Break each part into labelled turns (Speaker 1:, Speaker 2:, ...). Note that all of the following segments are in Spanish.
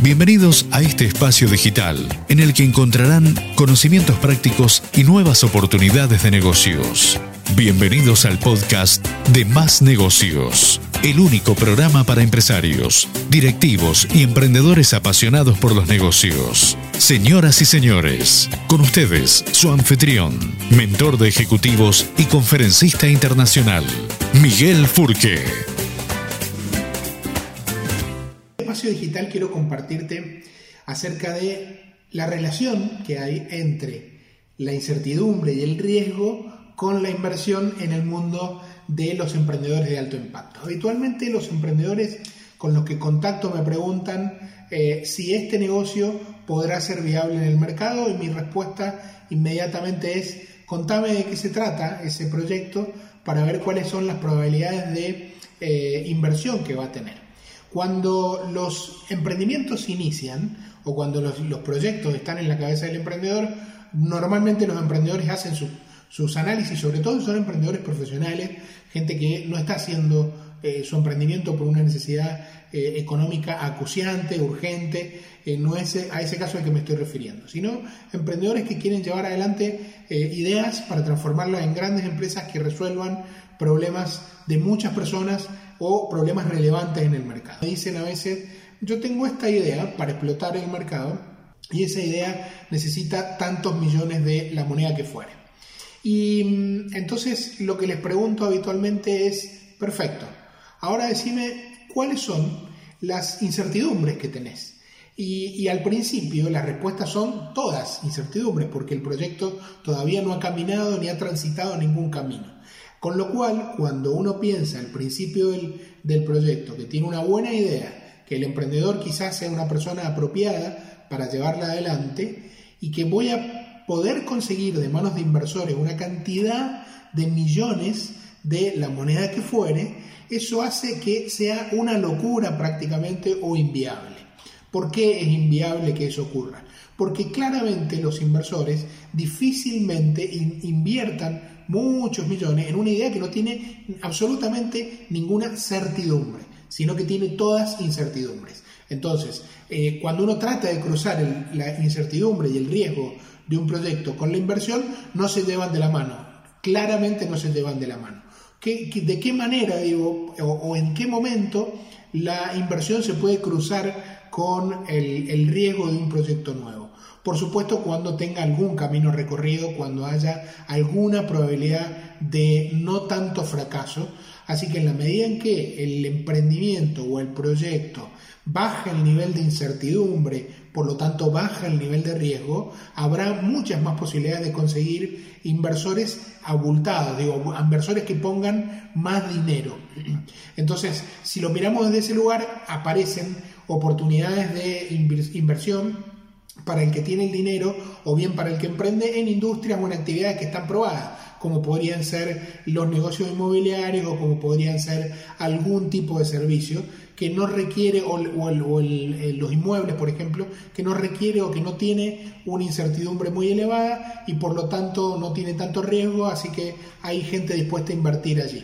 Speaker 1: Bienvenidos a este espacio digital en el que encontrarán conocimientos prácticos y nuevas oportunidades de negocios. Bienvenidos al podcast de Más Negocios, el único programa para empresarios, directivos y emprendedores apasionados por los negocios. Señoras y señores, con ustedes su anfitrión, mentor de ejecutivos y conferencista internacional, Miguel Furque.
Speaker 2: Digital quiero compartirte acerca de la relación que hay entre la incertidumbre y el riesgo con la inversión en el mundo de los emprendedores de alto impacto. Habitualmente los emprendedores con los que contacto me preguntan eh, si este negocio podrá ser viable en el mercado y mi respuesta inmediatamente es contame de qué se trata ese proyecto para ver cuáles son las probabilidades de eh, inversión que va a tener. Cuando los emprendimientos inician o cuando los, proyectos están en la cabeza del emprendedor, normalmente los emprendedores hacen sus análisis, sobre todo son emprendedores profesionales, gente que no está haciendo eh, su emprendimiento por una necesidad eh, económica acuciante, urgente, eh, no es a ese caso al que me estoy refiriendo, sino emprendedores que quieren llevar adelante ideas para transformarlas en grandes empresas que resuelvan problemas de muchas personas o problemas relevantes en el mercado. Dicen a veces, yo tengo esta idea para explotar el mercado y esa idea necesita tantos millones de la moneda que fuere. Y mm, entonces lo que les pregunto habitualmente es, perfecto, ahora decime cuáles son las incertidumbres que tenés. Y, y, al principio las respuestas son todas incertidumbres, porque el proyecto todavía no ha caminado ni ha transitado ningún camino. Con lo cual, cuando uno piensa al principio del, proyecto que tiene una buena idea, que el emprendedor quizás sea una persona apropiada para llevarla adelante y que voy a poder conseguir de manos de inversores una cantidad de millones de la moneda que fuere, eso hace que sea una locura prácticamente o inviable. ¿Por qué es inviable que eso ocurra? Porque claramente los inversores difícilmente inviertan muchos millones en una idea que no tiene absolutamente ninguna certidumbre, sino que tiene todas incertidumbres. Entonces, eh, cuando uno trata de cruzar la incertidumbre y el riesgo de un proyecto con la inversión, no se llevan de la mano. Claramente no se llevan de la mano. de qué manera, digo, o, en qué momento la inversión se puede cruzar con el riesgo de un proyecto nuevo? Por supuesto, cuando tenga algún camino recorrido, cuando haya alguna probabilidad de no tanto fracaso. Así que en la medida en que el emprendimiento o el proyecto baja el nivel de incertidumbre, por lo tanto baja el nivel de riesgo, habrá muchas más posibilidades de conseguir inversores abultados, digo, inversores que pongan más dinero. Entonces, si lo miramos desde ese lugar, aparecen oportunidades de inversión para el que tiene el dinero o bien para el que emprende en industrias o en actividades que están probadas, como podrían ser los negocios inmobiliarios o como podrían ser algún tipo de servicio que no requiere, o, los inmuebles, por ejemplo, que no requiere o que no tiene una incertidumbre muy elevada y por lo tanto no tiene tanto riesgo, así que hay gente dispuesta a invertir allí.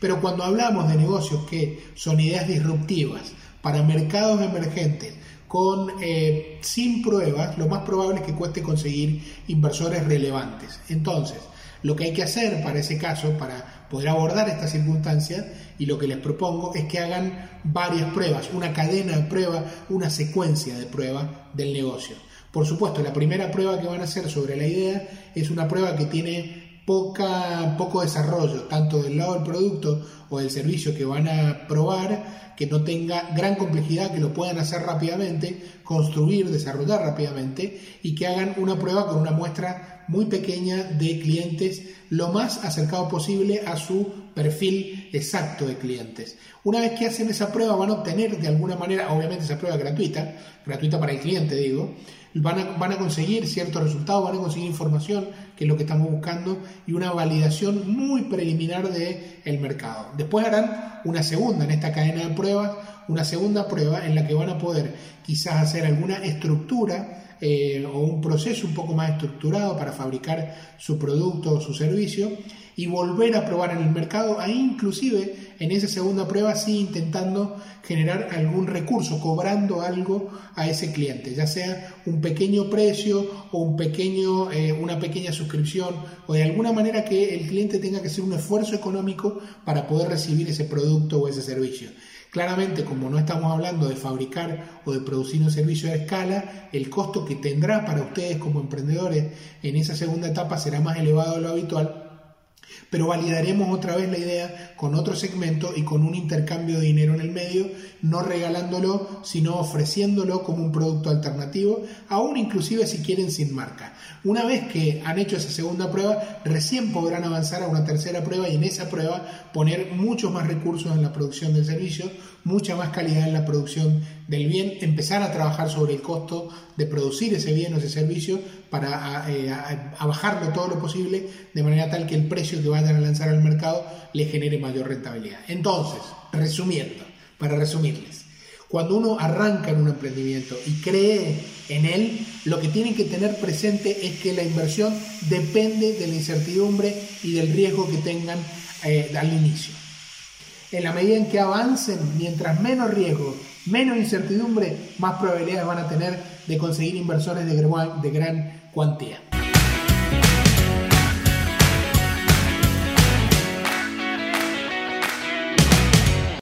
Speaker 2: Pero cuando hablamos de negocios que son ideas disruptivas para mercados emergentes, con eh, sin pruebas, lo más probable es que cueste conseguir inversores relevantes. Entonces, lo que hay que hacer para ese caso, para poder abordar estas circunstancias, y lo que les propongo es que hagan varias pruebas, una cadena de pruebas, una secuencia de pruebas del negocio. Por supuesto, la primera prueba que van a hacer sobre la idea es una prueba que tiene poca, poco desarrollo, tanto del lado del producto o del servicio que van a probar, que no tenga gran complejidad, que lo puedan hacer rápidamente, construir, desarrollar rápidamente y que hagan una prueba con una muestra muy pequeña de clientes lo más acercado posible a su perfil exacto de clientes. Una vez que hacen esa prueba van a obtener de alguna manera, obviamente esa prueba gratuita, gratuita para el cliente digo, van a, van a conseguir ciertos resultados, van a conseguir información, que es lo que estamos buscando, y una validación muy preliminar del el mercado. Después harán una segunda en esta cadena de pruebas, una segunda prueba en la que van a poder quizás hacer alguna estructura eh, o un proceso un poco más estructurado para fabricar su producto o su servicio y volver a probar en el mercado, ahí inclusive en esa segunda prueba sí intentando generar algún recurso, cobrando algo a ese cliente, ya sea un pequeño precio o un pequeño, eh, una pequeña suscripción o de alguna manera que el cliente tenga que hacer un esfuerzo económico para poder recibir ese producto o ese servicio. Claramente, como no estamos hablando de fabricar o de producir un servicio a escala, el costo que tendrá para ustedes como emprendedores en esa segunda etapa será más elevado de lo habitual pero validaremos otra vez la idea con otro segmento y con un intercambio de dinero en el medio, no regalándolo, sino ofreciéndolo como un producto alternativo, aún inclusive si quieren sin marca. Una vez que han hecho esa segunda prueba, recién podrán avanzar a una tercera prueba y en esa prueba poner muchos más recursos en la producción del servicio, mucha más calidad en la producción del bien, empezar a trabajar sobre el costo de producir ese bien o ese servicio para eh, bajarlo todo lo posible de manera tal que el precio que vayan a lanzar al mercado le genere mayor rentabilidad. Entonces, resumiendo, para resumirles, cuando uno arranca en un emprendimiento y cree en él, lo que tienen que tener presente es que la inversión depende de la incertidumbre y del riesgo que tengan eh, al inicio. En la medida en que avancen, mientras menos riesgo, menos incertidumbre, más probabilidades van a tener de conseguir inversores de gran, de gran cuantía.